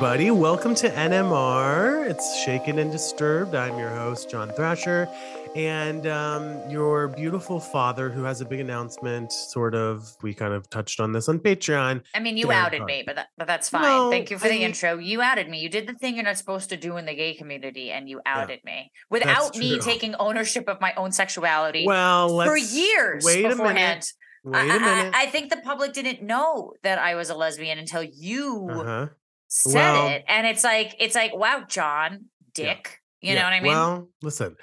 everybody. Welcome to NMR. It's Shaken and Disturbed. I'm your host, John Thrasher, and um, your beautiful father, who has a big announcement. Sort of, we kind of touched on this on Patreon. I mean, you Daryn outed Carr. me, but that, but that's fine. No, Thank you for I the mean- intro. You outed me. You did the thing you're not supposed to do in the gay community, and you outed me without me taking ownership of my own sexuality Well, for years Wait a beforehand. minute. Wait I- a I- minute. I, I think the public didn't know that I was a lesbian until you uh-huh. Said Well- it, and it's like it's like wow, John, Dick. You know what I mean? Well, listen,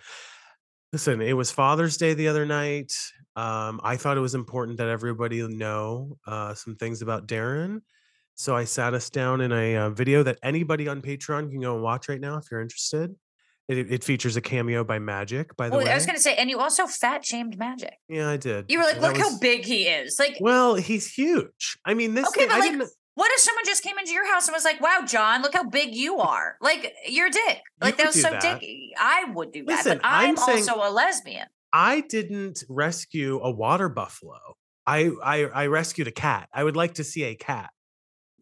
listen. It was Father's Day the other night. Um, I thought it was important that everybody know uh, some things about Daryn. So I sat us down in a uh, video that anybody on Patreon can go and watch right now if you're interested. It, it features a cameo by Magic, by the well, way. I was gonna say, and you also fat shamed Magic. yeah, I did. You were like, That look how big he is. Like, Well, he's huge. I mean, this. Okay, thing, but I like, didn't- what if someone just came into your house and was like, "Wow, John, look how big you are"? Like you're a dick. Like that was so that. dicky. I would do that, but I'm, I'm saying- also a lesbian. I didn't rescue a water buffalo. I, I I rescued a cat. I would like to see a cat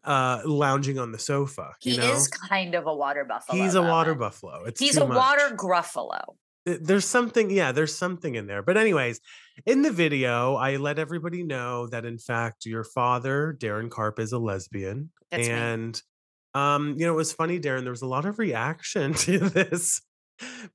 uh lounging on the sofa. He you know? is kind of a water buffalo. He's a water buffalo. It's He's a water gruffalo. Th- There's something, yeah, there's something in there. But anyways, in the video, I let everybody know that in fact your father, Daryn carp is a lesbian. That's me. and um, you know, it was funny, Daryn. There was a lot of reaction to this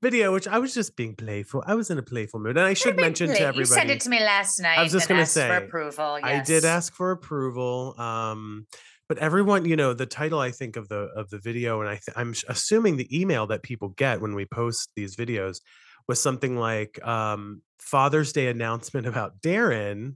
video, which I was just being playful. I was in a playful mood, and I should mention to everybody. You sent it to me last night. I was just gonna asked for say, approval. I did ask for approval. Um, but everyone, you know, the title I think of the of the video, and I th- I'm assuming the email that people get when we post these videos was something like um, Father's Day announcement about Daryn.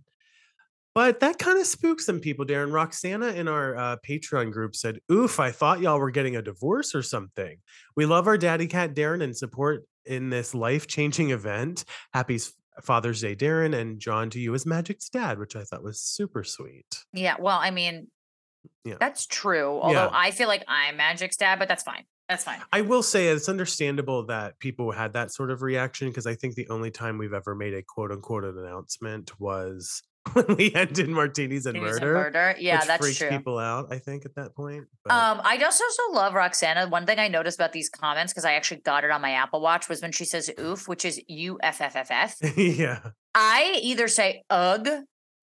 But that kind of spooked some people. Daryn Roxana in our uh, Patreon group said, "Oof, I thought y'all were getting a divorce or something. We love our daddy cat Daryn and support in this life changing event. Happy Father's Day, Daryn, and John to you as Magic's dad, which I thought was super sweet. Yeah. Well, I mean, Yeah. that's true. Although Yeah. I feel like I'm Magic's dad, but that's fine. That's fine. I will say it's understandable that people had that sort of reaction because I think the only time we've ever made a quote unquote announcement was when we ended martinis and It was a murder. murder. Yeah, that's freaked true. people out, I think, at that point. But Um, I just also love Roxana. One thing I noticed about these comments, because I actually got it on my Apple Watch, was when she says oof, which is U F F F F. yeah. I either say ugh,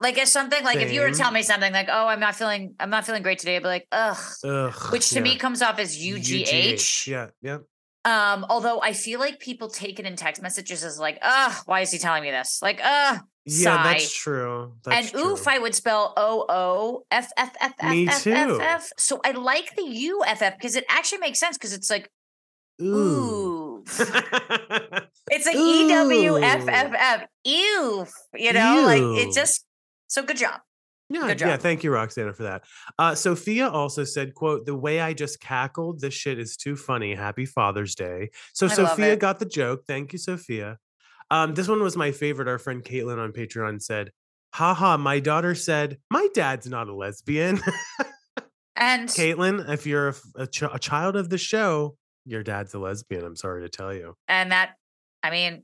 like it's something like if you were to tell me something like, oh, I'm not feeling I'm not feeling great today, I'd be like, ugh. Ugh, Which to yeah. me comes off as U G H. Yeah, yeah. Um, although I feel like people take it in text messages as like, ugh, why is he telling me this? Like, ugh, Yeah, that's true. That's and oof. I would spell O O F F F F F. F F. So I like the U F F because it actually makes sense because it's like Ooh. It's like E W F F F. Ew. You know, like it just so good job. Yeah, Good yeah. Thank you, Roxana, for that. Uh, Sophia also said, "quote The way I just cackled, this shit is too funny. Happy Father's Day." So I Sophia got the joke. Thank you, Sophia. Um, this one was my favorite. Our friend Caitlin on Patreon said, "Haha, my daughter said my dad's not a lesbian." And Caitlin, if you're a, a ch- a child of the show, your dad's a lesbian. I'm sorry to tell you. and that I mean,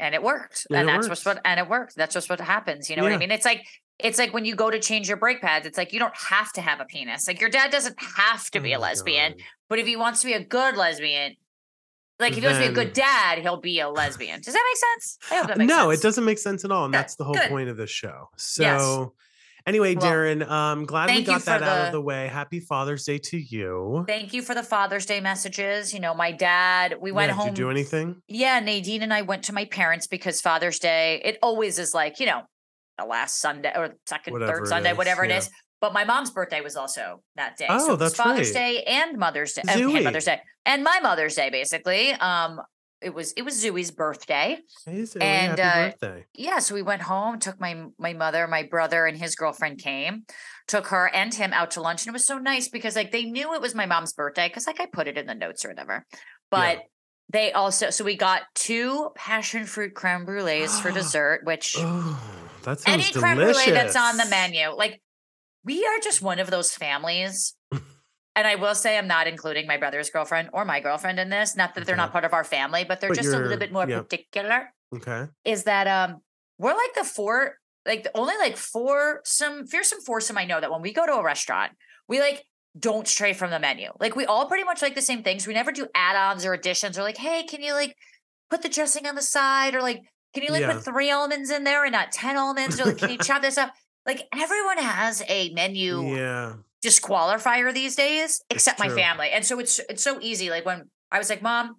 and it worked. And And, it that's works. what and it worked. That's just what happens. You know what I mean? It's like it's like when you go to change your brake pads, it's like you don't have to have a penis. Like your dad doesn't have to be Oh a lesbian, God. but if he wants to be a good lesbian, like if he wants to be a good dad, he'll be a lesbian. Does that make sense? I hope that makes no, sense. it doesn't make sense at all, and that's the whole good. point of this show. So, Yes. Anyway, Well, Daryn, um, glad we got that for out of the- the way. Happy Father's Day to you. Thank you for the Father's Day messages. You know, my dad, we went Yeah, home. Did you do anything? Yeah, Nadine and I went to my parents because Father's Day, it always is like, you know, the last Sunday or second, Whatever third Sunday, is, whatever yeah. it is. But my mom's birthday was also that day. Oh, so that's Father's right. Day and Mother's Day. Zooey. and Mother's Day. And my Mother's Day, basically. Um, it was it was Zooey's birthday. Hey, And, happy uh, birthday. Yeah, so we went home, took my my mother, my brother, and his girlfriend came, took her and him out to lunch, and it was so nice because like they knew it was my mom's birthday because like I put it in the notes or whatever. But they also so we got two passion fruit creme brulees for dessert, which Oh, that any creme brulee that's on the menu, like we are just one of those families. And I will say I'm not including my brother's girlfriend or my girlfriend in this. Not that they're not part of our family, but they're But just a little bit more yeah. particular Okay. is that um we're like the four like the only like four some fearsome foursome I know that when we go to a restaurant, we like don't stray from the menu. Like we all pretty much like the same things. We never do add-ons or additions or like, hey, can you like put the dressing on the side or like can you like Yeah. put three almonds in there and not 10 almonds or like can you chop this up? Like everyone has a menu Yeah. Disqualifier these days, except my family. And so it's it's so easy. Like when I was like, Mom,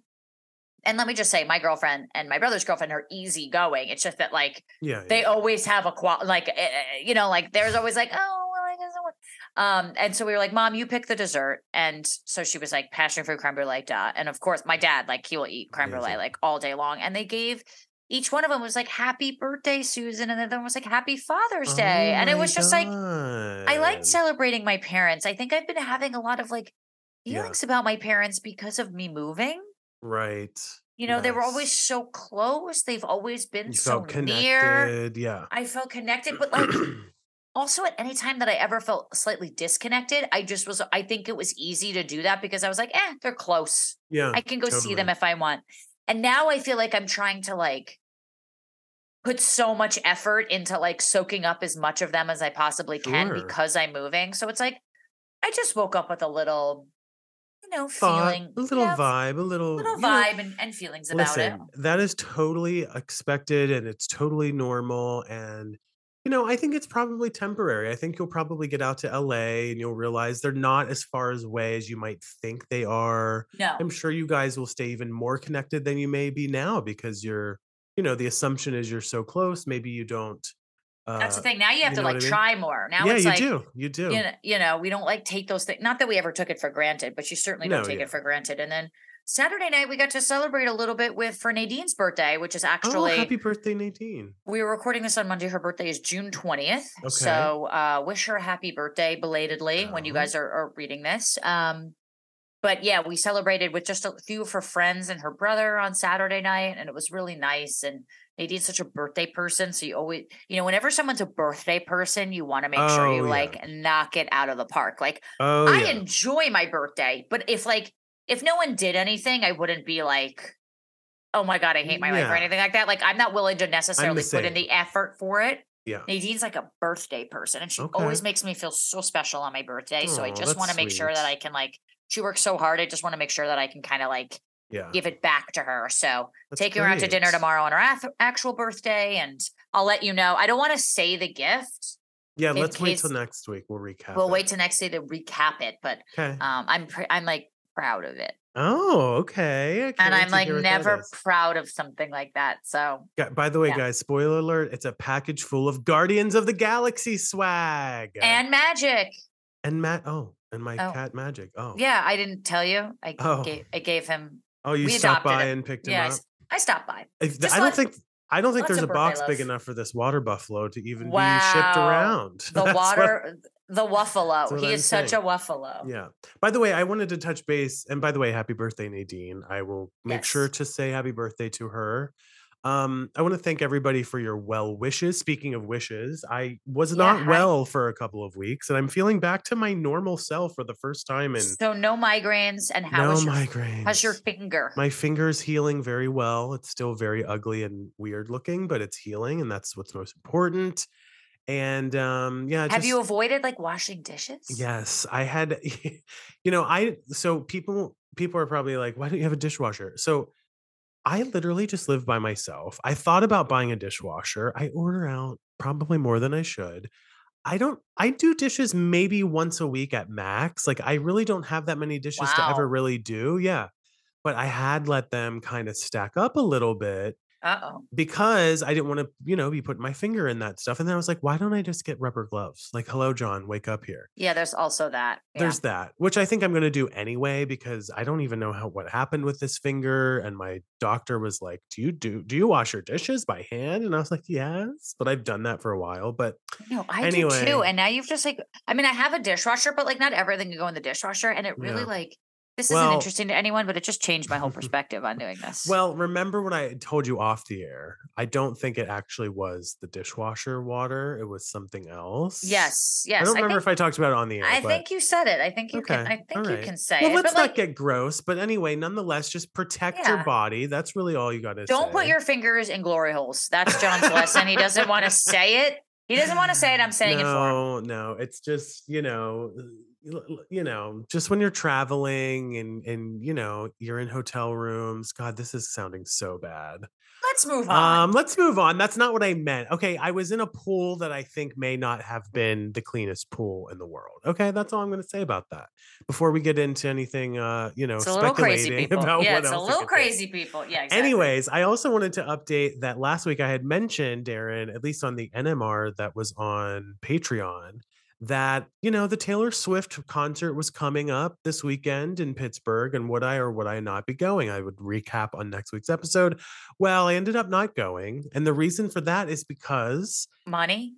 and let me just say, my girlfriend and my brother's girlfriend are easy going. It's just that like Yeah. they yeah. always have a qual like eh, you know like there's always like oh well I guess I want um and so we were like mom you pick the dessert and so she was like passion fruit creme brulee duh and of course my dad like he will eat creme brulee like all day long and they gave each one of them was like happy birthday Susan and the other one was like happy Father's Day Oh and it my was just like I liked God. celebrating my parents I think I've been having a lot of like Yeah. feelings about my parents because of me moving Right. you know they were always so close they've always been You so near connected. Yeah. I felt connected, but like also at any time that I ever felt slightly disconnected, I just was, I think it was easy to do that because I was like, eh, they're close. yeah. I can go see them if I want. And now I feel like I'm trying to like put so much effort into like soaking up as much of them as I possibly can Sure. because I'm moving. So it's like, I just woke up with a little, you know, Thought, feeling, a little yeah, vibe, a little, little you know, vibe and, and feelings about it. That is totally expected and it's totally normal. And, you know, I think it's probably temporary. I think you'll probably get out to LA and you'll realize they're not as far as away as you might think they are. No. I'm sure you guys will stay even more connected than you may be now because you're, you know, the assumption is you're so close. Maybe you don't. Uh, That's the thing. Now you have you to like I mean? try more. Now yeah, it's you like, do. You do. you know, you know, we don't like take those things. Not that we ever took it for granted, but you certainly don't No, take yeah. it for granted. And then Saturday night, we got to celebrate a little bit with for Nadine's birthday, which is actually oh, actually happy birthday, Nadine. we were recording this on Monday. Her birthday is June twentieth. Okay. So uh, wish her a happy birthday belatedly when you Oh. guys are, are reading this. Um, but yeah, we celebrated with just a few of her friends and her brother on Saturday night, and it was really nice. And Nadine's such a birthday person, so you always, you know, whenever someone's a birthday person, you want to make sure Oh, you yeah. like knock it out of the park. Like Oh, I yeah. enjoy my birthday, but if like if no one did anything, I wouldn't be like, oh my god, I hate my life or anything like that. Like I'm not willing to necessarily put in the effort for it. yeah. Nadine's like a birthday person, and she Okay. always makes me feel so special on my birthday. so I just want to make sure that. I can like. She works so hard. I just want to make sure that I can kind of like Yeah. give it back to her. So That's taking her out to dinner tomorrow on her ath- actual birthday, and I'll let you know. I don't want to say the gift. Yeah, let's wait till next week. We'll recap. We'll it. wait till next day to recap it, but Okay. um, I'm pr- I'm like proud of it. Oh, okay. I and I'm like what never proud of something like that. So By the way, Yeah. guys, spoiler alert, it's a package full of Guardians of the Galaxy swag. and magic. and Matt oh, and my Oh. cat Magic. Oh. Yeah, I didn't tell you. I Oh. gave I gave him. Oh, you stopped by it. and picked him up. Yeah, I, up. s- I stopped by. If- I don't think I don't think there's a box big enough for this water buffalo to even be shipped around. The That's what- water, the Wuffalo. He I'm is such a Wuffalo. Yeah. By the way, I wanted to touch base, and by the way, happy birthday, Nadine. I will make sure to say happy birthday to her. Um, I want to thank everybody for your well wishes. Speaking of wishes, I was not hi. well for a couple of weeks, and I'm feeling back to my normal self for the first time And So no migraines. And how no your migraines. how's your finger? my finger's healing very well. It's still very ugly and weird looking, but it's healing, and that's what's most important. And um, yeah, Have you avoided like washing dishes? Yes, I had you know, I so people people are probably like, why don't you have a dishwasher? So I literally just live by myself. I thought about buying a dishwasher. I order out probably more than I should. I don't I do dishes maybe once a week at max. Like I really don't have that many dishes to ever really do. Yeah. But I had let them kind of stack up a little bit Uh oh. because I didn't want to, you know, be putting my finger in that stuff. And then I was like, why don't I just get rubber gloves? Like, hello, John, wake up here. Yeah, there's also that. Yeah. There's that, which I think I'm going to do anyway because I don't even know how what happened with this finger. And my doctor was like, "Do you do do you wash your dishes by hand?" And I was like, "Yes," but I've done that for a while. But No, I do Anyway. too. And now you've just like, I mean, I have a dishwasher, but like not everything can go in the dishwasher. And it really Yeah. like, this Well- isn't interesting to anyone, but it just changed my whole perspective on doing this. well, remember when I told you off the air? I don't think it actually was the dishwasher water. It was something else. yes, yes. I don't remember think, if I talked about it on the air. I but- think you said it. I think you can. I think all you can say Well, it. let's not like, get gross. But anyway, nonetheless, just protect your body. That's really all you got to say. don't put your fingers in glory holes. That's John's lesson. He doesn't want to say it. He doesn't want to say it. I'm saying it for him. no, no. It's just you know, you know, just when you're traveling and and you know, you're in hotel rooms. God, this is sounding so bad. Let's move on. Um, let's move on. That's not what I meant. Okay, I was in a pool that I think may not have been the cleanest pool in the world. Okay, that's all I'm going to say about that. Before we get into anything, uh, you know, It's a little crazy, speculating people. about Yeah, what it's a else it little be. crazy, people. Yeah, exactly. Anyways, I also wanted to update that last week I had mentioned, Daryn, at least on the NMR that was on Patreon, that, you know, the Taylor Swift concert was coming up this weekend in Pittsburgh. And would I or would I not be going? I would recap on next week's episode. Well, I ended up not going. And the reason for that is because money.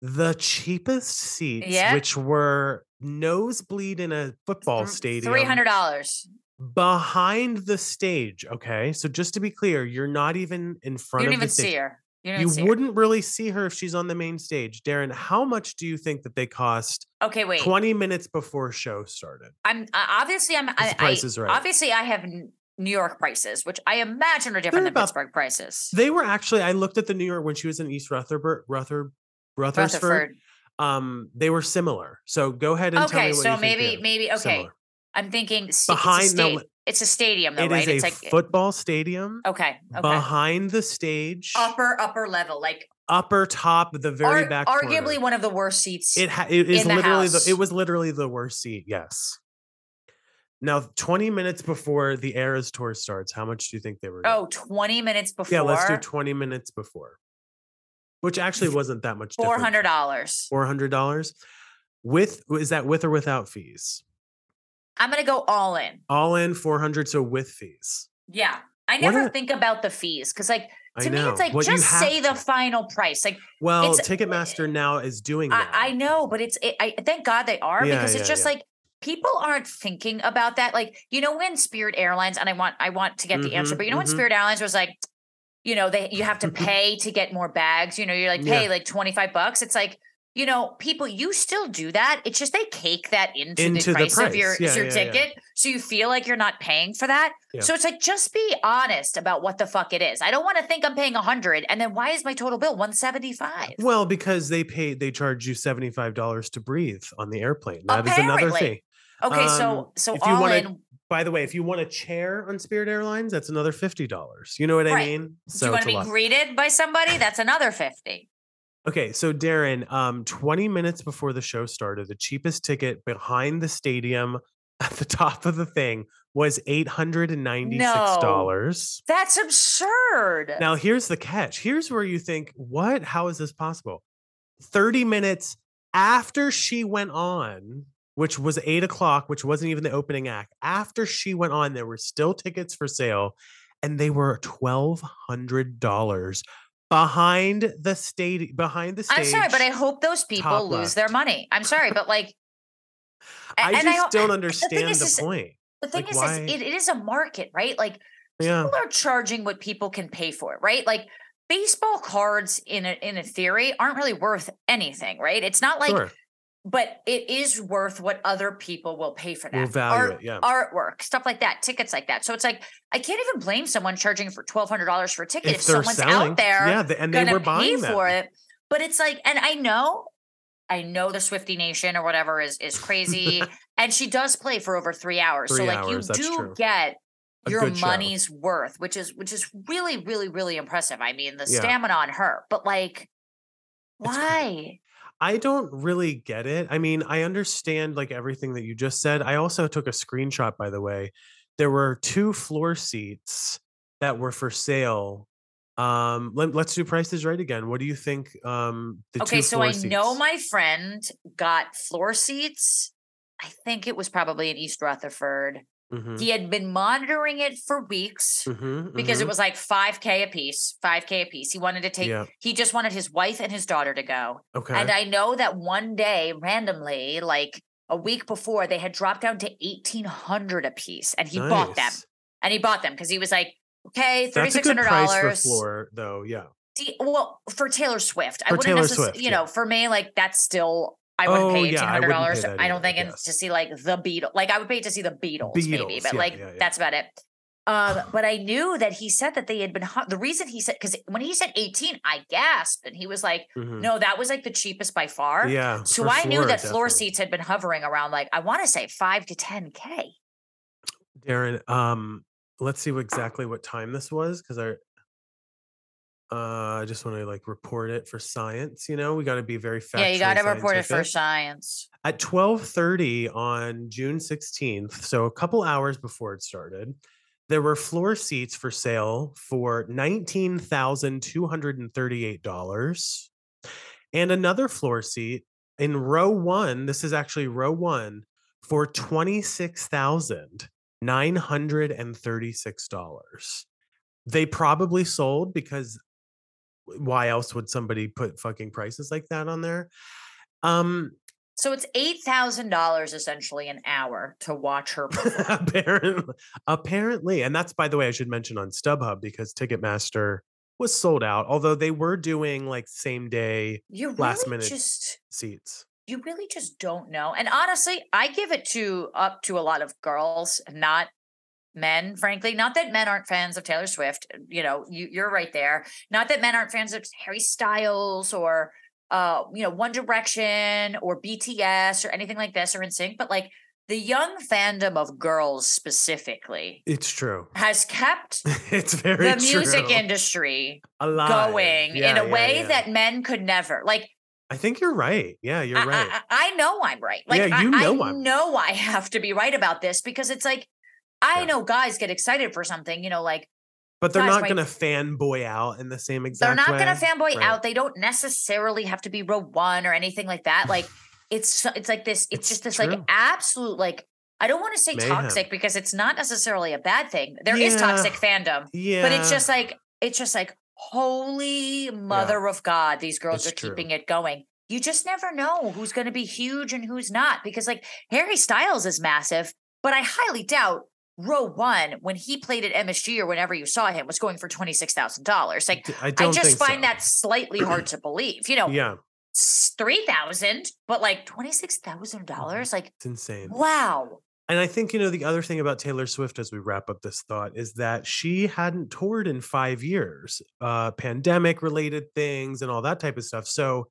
the cheapest seats, Yeah. which were nosebleed in a football stadium, Three hundred dollars. behind the stage. Okay. So just to be clear, you're not even in front of You don't of even the see her. You You even see her. wouldn't really see her if she's on the main stage. Daryn, how much do you think that they cost Okay, wait. 20 minutes before show started? I'm uh, obviously I'm. I, price I- is right. Obviously, I have New York prices, which I imagine are different They're than about- Pittsburgh prices. They were actually, I looked at the New York when she was in East Rutherford, Ruther, Rutherford. Rutherford. Um, they were similar. So go ahead and tell me Okay, what so you maybe are. maybe okay. Similar. I'm thinking Behind- It's a, no, sta- it's a stadium, though, It right? it's a like football stadium okay, okay. behind the stage, upper upper level, like upper top, the very ar- back. arguably corner. one of the worst seats. It ha- it is the literally the, house. it was literally the worst seat. Yes. Now, 20 minutes before the Eras tour starts, how much do you think they were? oh, 20 minutes before. yeah, let's do 20 minutes before, which actually wasn't that much. Four hundred dollars. Four hundred dollars. With is that with or without fees? I'm gonna go all in. All in four hundred. So with fees. Yeah, I never think about the fees because, like, to me, it's like What just say the final price. Like, Well, Ticketmaster now is doing that. I, I know, but it's it, I thank God they are Yeah, because it's just yeah. like people aren't thinking about that. Like, you know, when Spirit Airlines and I want I want to get the answer, Mhm, but you know when mhm. Spirit Airlines was like, you know, they you have to pay to get more bags. You know, you're like Yeah. pay like twenty five bucks. It's like. You know, people, you still do that. It's just they cake that into, Into the, the price of your. Yeah, your yeah, yeah. ticket. So you feel like you're not paying for that. Yeah. So it's like, just be honest about what the fuck it is. I don't want to think I'm paying a hundred and then why is my total bill 175? Well, because they pay, they charge you seventy five dollars to breathe on the airplane. That is another thing. Okay, Um, so so if you wanna- in. By the way, if you want a chair on Spirit Airlines, that's another fifty dollars. You know what I Right. mean? Do you want to be lot. greeted by somebody? That's another 50. Okay, so Daryn, um, 20 minutes before the show started, the cheapest ticket behind the stadium at the top of the thing was $896. That's absurd. Now, here's the catch. Here's where you think, what? How is this possible? 30 minutes after she went on, which was eight o'clock, which wasn't even the opening act, after she went on, there were still tickets for sale and they were $1,200 behind the stage. Behind the stage. I'm sorry, but I hope those people lose their money. I'm sorry, but like, I just ho- don't understand is, the is- point. the thing like, is, is it, it is a market, right? Like, Yeah. people are charging what people can pay for, right? Like, baseball cards in a in a theory aren't really worth anything, right? It's not like sure. But it is worth what other people will pay for that. Will value Art- it. Yeah. Artwork, stuff like that, tickets like that. So it's like I can't even blame someone charging for twelve hundred dollars for a ticket if, If someone's selling. out there Yeah. And they were buying them. for it. But it's like, and I know, I know the Swiftie Nation or whatever is is crazy, and she does play for over three hours. so like hours, you do true. get A your good show. money's worth, which is which is really, really, really impressive. I mean, the Yeah. stamina on her, but like, why? I don't really get it. I mean, I understand like everything that you just said. I also took a screenshot, by the way. There were two floor seats that were for sale. Um, let, us do prices right again. What do you think? Um, the okay, so I know my friend got floor seats. I think it was probably in East Rutherford. Mhm, He had been monitoring it for weeks mhm, because it mhm. was like 5K a piece, 5K a piece. He wanted to take, Yeah. he just wanted his wife and his daughter to go. okay. And I know that one day, randomly, like a week before, they had dropped down to 1800 a piece and he bought them. And he bought them because he was like, okay, That's a for $3,600. floor, though. Yeah. See, well, for Taylor Swift, I wouldn't Taylor necessarily, Swift, you yeah. know, for me, like that's still I wouldn't Oh, pay yeah, eighteen I hundred dollars. that I don't think, yes. to see like the Beatles. Like I would pay to see the Beatles, maybe, but yeah, like yeah, yeah. that's about it. Um, but I knew that he said that they had been hu- the reason he said because when he said 18, I gasped and he was like, Mhm. no, that was like the cheapest by far. Yeah. So I knew that floor seats had been hovering around like I want to say five to ten K. Daryn, um, let's see what, exactly what time this was because I uh I just want to like report it for science, you know, we got to be very fast. Yeah, you got to report it for science. At 12:30 on June 16th, so a couple hours before it started, there were floor seats for sale for $19,238 and another floor seat in row 1, this is actually row 1 for $26,936. They probably sold because why else would somebody put fucking prices like that on there? Um So it's eight thousand dollars essentially an hour to watch her. apparently, apparently, and that's by the way, I should mention on StubHub because Ticketmaster was sold out, although they were doing like same day you Last minute. just seats. you really just don't know. And honestly, I give it to up to a lot of girls, not men, frankly. Not that men aren't fans of Taylor Swift. You know, you, you're right there. Not that men aren't fans of Harry Styles or uh, you know, One Direction or BTS or anything like this or NSYNC, but like the young fandom of girls specifically It's true. has kept it's very the music true. industry Alive. going in a yeah, way yeah. that men could never. Like I think you're right. Yeah, you're I, right. I, I know I'm right. Like Yeah, I- you know I, I'm- know I have to be right about this because it's like I Yeah. know guys get excited for something, you know, like but they're not going to fanboy out in the same exact they're not going to fanboy Right. out. They don't necessarily have to be row one or anything like that. Like it's it's like this. It's, It's just this like absolute like I don't want to say Mayhem. toxic because it's not necessarily a bad thing. There is Yeah. toxic fandom, Yeah. but it's just like it's just like holy mother of God, these girls It's are true. keeping it going. You just never know who's going to be huge and who's not because like Harry Styles is massive, but I highly doubt row one when he played at MSG or whenever you saw him was going for twenty six thousand dollars. Like I I just find so. that slightly hard to believe. You know, Yeah, three thousand, but like twenty six thousand dollars. Like it's insane. wow. And I think, you know, the other thing about Taylor Swift as we wrap up this thought is that she hadn't toured in five years, uh, pandemic related things and all that type of stuff. So,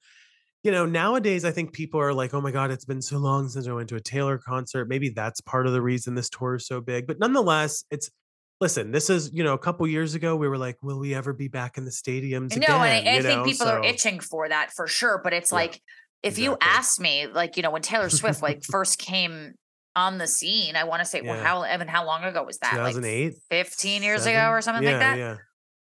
you know, nowadays I think people are like, oh my God, it's been so long since I went to a Taylor concert. Maybe that's part of the reason this tour is so big. But nonetheless, it's listen, this is, you know, a couple years ago, we were like, will we ever be back in the stadiums No, again? and I, I You think know, people are itching for that for sure. But it's Yeah, like if you exactly. asked me, like you know, when Taylor Swift like first came on the scene, I want to say, well, Yeah. how Evan, how long ago was that? Like fifteen years ago or something yeah, like that. Yeah.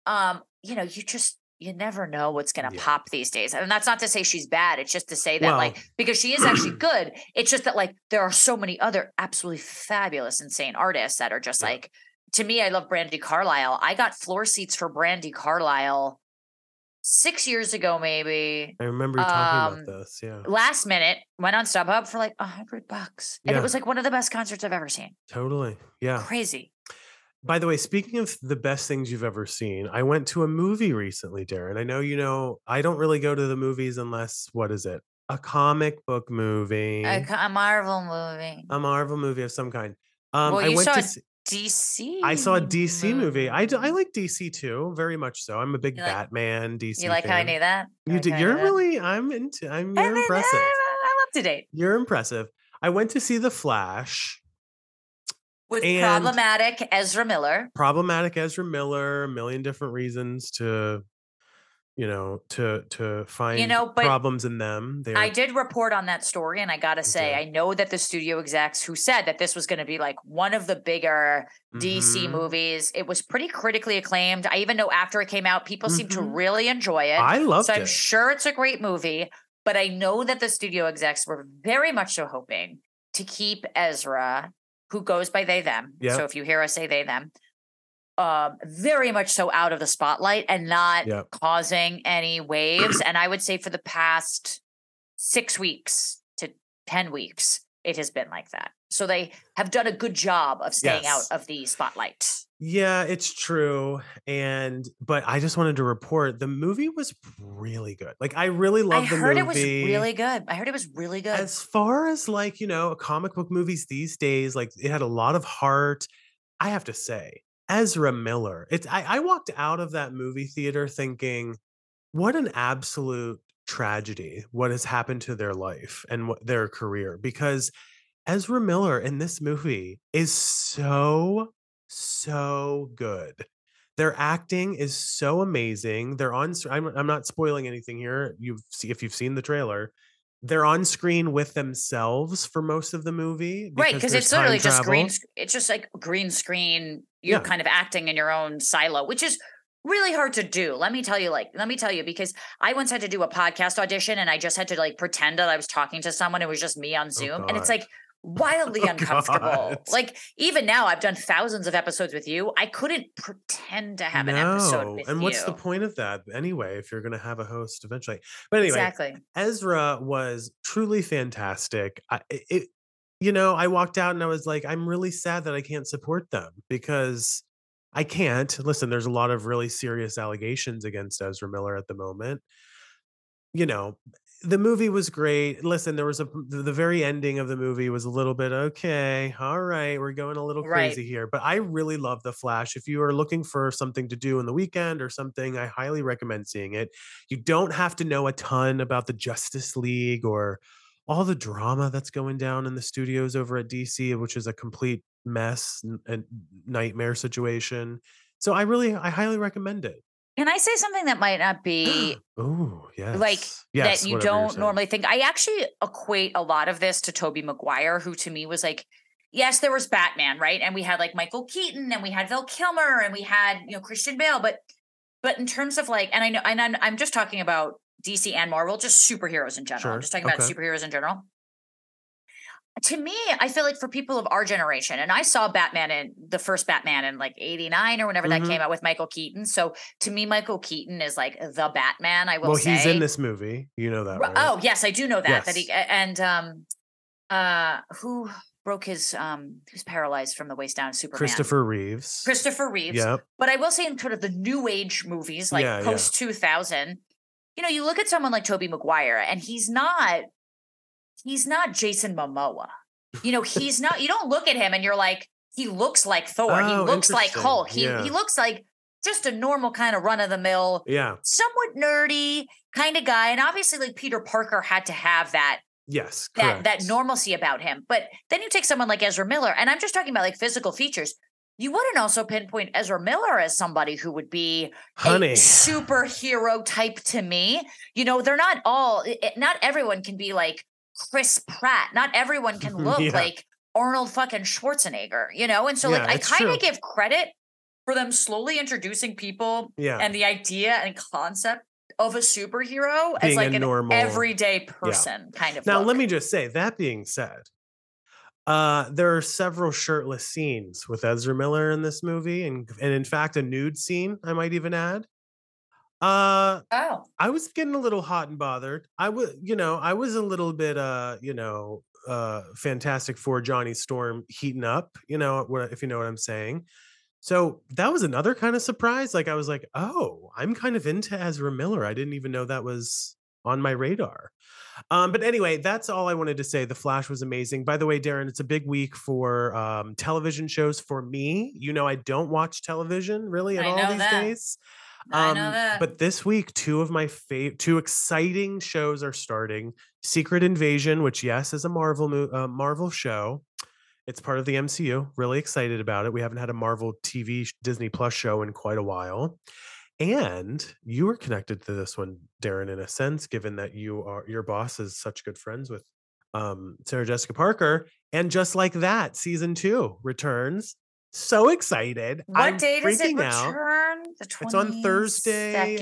Um, you know, you just you never know what's gonna Yeah. pop these days. And that's not to say she's bad. It's just to say that like because she is actually good. It's just that like there are so many other absolutely fabulous, insane artists that are just Yeah. like to me, I love Brandi Carlile. I got floor seats for Brandi Carlile six years ago, maybe. I remember you talking Um, about this. Yeah, Last minute, went on StubHub for like a hundred bucks. And Yeah. it was like one of the best concerts I've ever seen. totally. Yeah. Crazy. By the way, speaking of the best things you've ever seen, I went to a movie recently, Daryn. I know you know I don't really go to the movies unless what is it? A comic book movie, A, a Marvel movie. a Marvel movie of some kind. Um, Well, I went saw to see, DC. I saw a DC movie. I I like DC too, very much so. I'm a big You like- Batman DC. You like how I knew that? You like do, you're knew that? really. I'm into. I'm. You're mean, impressive. I'm, I'm up to date. You're impressive. I went to see The Flash. With And- problematic Ezra Miller. problematic Ezra Miller, a million different reasons to, you know, to to find you know, but problems in them. They're, I did report on that story, and I gotta say. I know that the studio execs who said that this was going to be like one of the bigger DC Mhm. movies, it was pretty critically acclaimed. I even know after it came out, people seemed to Mhm. really enjoy it. I loved so I'm sure it's a great movie, but I know that the studio execs were very much so hoping to keep Ezra, who goes by they them. Yep. So if you hear us say they them, um, very much so out of the spotlight and not Yep. causing any waves. and I would say for the past six weeks to ten weeks, it has been like that. So they have done a good job of staying Yes. out of the spotlight. Yeah, it's true. And but I just wanted to report the movie was really good. Like I really I love the heard movie. it was really good. I heard it was really good. As far as like, you know, comic book movies these days, like it had a lot of heart. I have to say, Ezra Miller. It's I, I walked out of that movie theater thinking, what an absolute tragedy what has happened to their life and what their career because Ezra Miller in this movie is so so good. Their acting is so amazing. They're on I'm, I'm not spoiling anything here. You've see if you've seen the trailer. They're on screen with themselves for most of the movie. Right, because it's literally just travel. green. It's just like green screen. You're Yeah. kind of acting in your own silo, which is really hard to do. Let me tell you, like, let me tell you, because I once had to do a podcast audition and I just had to like pretend that I was talking to someone. It was just me on oh Zoom, and it's like wildly Oh, uncomfortable. God. Like even now, I've done thousands of episodes with you. I couldn't pretend to have an episode with and you. what's the point of that anyway if you're going to have a host eventually but anyway Exactly. ezra was truly fantastic I, it- you know i walked out and i was like i'm really sad that i can't support them because i can't listen there's a lot of really serious allegations against ezra miller at the moment you know the movie was great. Listen there was a the very ending of the movie was a little bit okay all right we're going a little Right. crazy here. But i really love the flash. If you are looking for something to do in the weekend or something i highly recommend seeing it. You don't have to know a ton about the justice league or all the drama that's going down in the studios over at dc which is a complete mess and nightmare situation. So i really i highly recommend it Can I say something that might not be oh yes like yes that you don't normally think. I actually equate a lot of this to Tobey Maguire, who to me was like, yes, there was Batman, right? And we had like Michael Keaton and we had Val Kilmer and we had, you know, Christian Bale. But but in terms of like, and I know and I'm I'm just talking about DC and Marvel, just superheroes in general. Sure, I'm just talking about superheroes in general. To me, I feel like for people of our generation, and I saw Batman in the first Batman in like 89 or whenever Mhm. that came out with Michael Keaton. So to me, Michael Keaton is like the Batman, I will well say. he's in this movie you know that right? Oh yes, I do know that. That he and um uh who broke his um who's paralyzed from the waist down Superman. christopher reeves Christopher Reeves. yep But I will say in sort of the new age movies, like Yeah, yeah. post 2000, you know, you look at someone like Toby Maguire and he's not he's not Jason Momoa. You know, he's not you don't look at him and you're like he looks like Thor. he Oh, looks like. Hulk. He Yeah. he looks like just a normal kind of run of the mill yeah somewhat nerdy kind of guy and obviously like Peter Parker had to have that yes that that normalcy about him but then you take someone like Ezra Miller and I'm just talking about like physical features you wouldn't also pinpoint Ezra Miller as somebody who would be honey a superhero type to me you know they're not all it- it- not everyone can be like Chris Pratt. Not everyone can look Yeah. like Arnold fucking Schwarzenegger you know? And so Yeah, like I kind of give credit for them slowly introducing people yeah. and the idea and concept of a superhero as like an normal- everyday person kind of now look. let me just say that being said uh there are several shirtless scenes with ezra miller in this movie and and in fact a nude scene i might even add uh oh I was getting a little hot and bothered. I was, you know, I was a little bit, uh, you know, uh, Fantastic Four Johnny Storm heating up. You know, if you know what I'm saying. So that was another kind of surprise. Like I was like, oh, I'm kind of into Ezra Miller. I didn't even know that was on my radar. Um, but anyway, that's all I wanted to say. The Flash was amazing. By the way, Daryn, it's a big week for um, television shows for me. You know, I don't watch television really at I all these that. days. I know Um, that. But this week, two of my favorite, two exciting shows are starting. Secret Invasion, which yes is a Marvel mo- uh, Marvel show. It's part of the MCU. Really excited about it. We haven't had a Marvel TV Disney Plus show in quite a while. And you were connected to this one, Daryn, in a sense, given that you are your boss is such good friends with um, Sarah Jessica Parker. And just like that, season two returns. So excited! what I'm day does it freaking out. return? The It's on Thursday.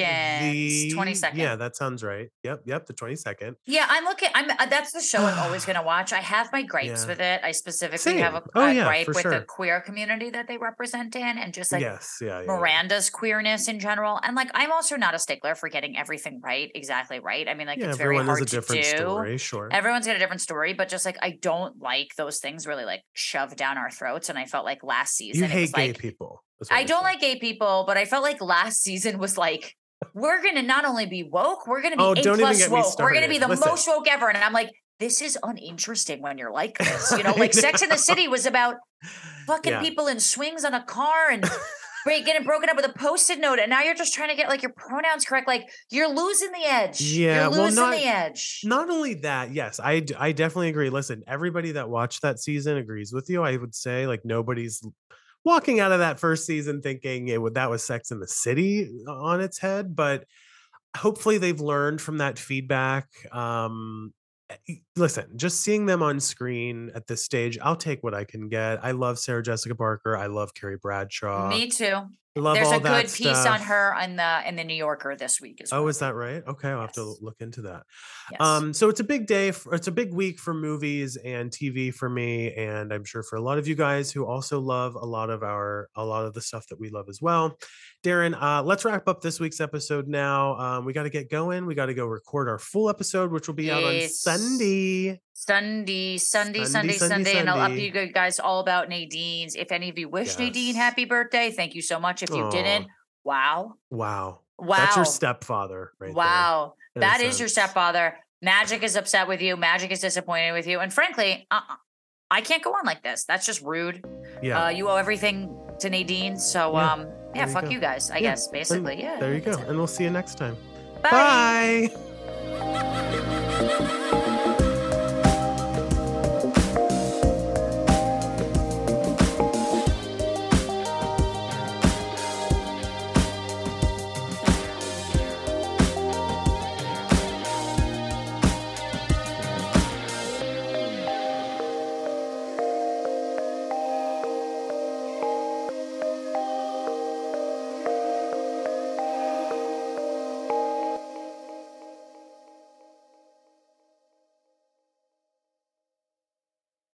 The twenty second. Yeah, that sounds right. Yep, yep, the twenty second. Yeah, I'm looking. I'm. Uh, that's the show I'm always going to watch. I have my gripes Yeah. with it. I specifically have a, Same. Oh, a yeah, gripe with the queer community that they represent in, and just like yes, yeah, yeah. Miranda's queerness in general. And like, I'm also not a stickler for getting everything right, exactly right. I mean, like, it's very everyone hard has a different to do. story. Sure. Everyone's got a different story, but just like I don't like those things really like shoved down our throats. And I felt like last season you hate gay like people. I don't saying. like gay people, but I felt like last season was like we're gonna not only be woke, we're gonna be Oh, A plus woke. We're gonna be the. Listen. most woke ever. And I'm like, this is uninteresting when you're like this. You know, like Sex in the. City was about fucking Yeah. people in swings on a car and getting broken up with a post-it note, and now you're just trying to get like your pronouns correct. Like you're losing the edge. Yeah, you're well, losing not- the edge. Not only that, yes, I I definitely agree. Listen, everybody that watched that season agrees with you. I would say like nobody's walking out of that first season thinking it would that was Sex in the City on its head, but hopefully they've learned from that feedback. Um eh, listen, just seeing them on screen at this stage, I'll take what I can get. I love Sarah Jessica Parker. I love Carrie Bradshaw. Me too. Love There's all a that good piece on her in the in the New Yorker this week as well. Oh, is that right? Okay, I'll have to look into that. Yes. Um, so it's a big day. For, it's a big week for movies and TV for me, and I'm sure for a lot of you guys who also love a lot of our a lot of the stuff that we love as well. Daryn, uh, let's wrap up this week's episode now. Um, we got to get going. We got to go record our full episode, which will be out on Sunday. Sunday, Sunday, Sunday, Sunday, Sunday, Sunday, and I'll update you guys all about Nadine's. If any of you wish Nadine happy birthday, thank you so much. If you didn't, wow, Wow, wow, that's your stepfather, right? wow, a that is your stepfather. Magic is upset with you. Magic is disappointed with you, and frankly, uh, I can't go on like this. That's just rude. Yeah, Uh, you owe everything to Nadine, so Yeah, um, yeah, fuck go. you guys. I Yeah, guess basically, yeah. there you go, it. and we'll see you next time. Bye. Bye.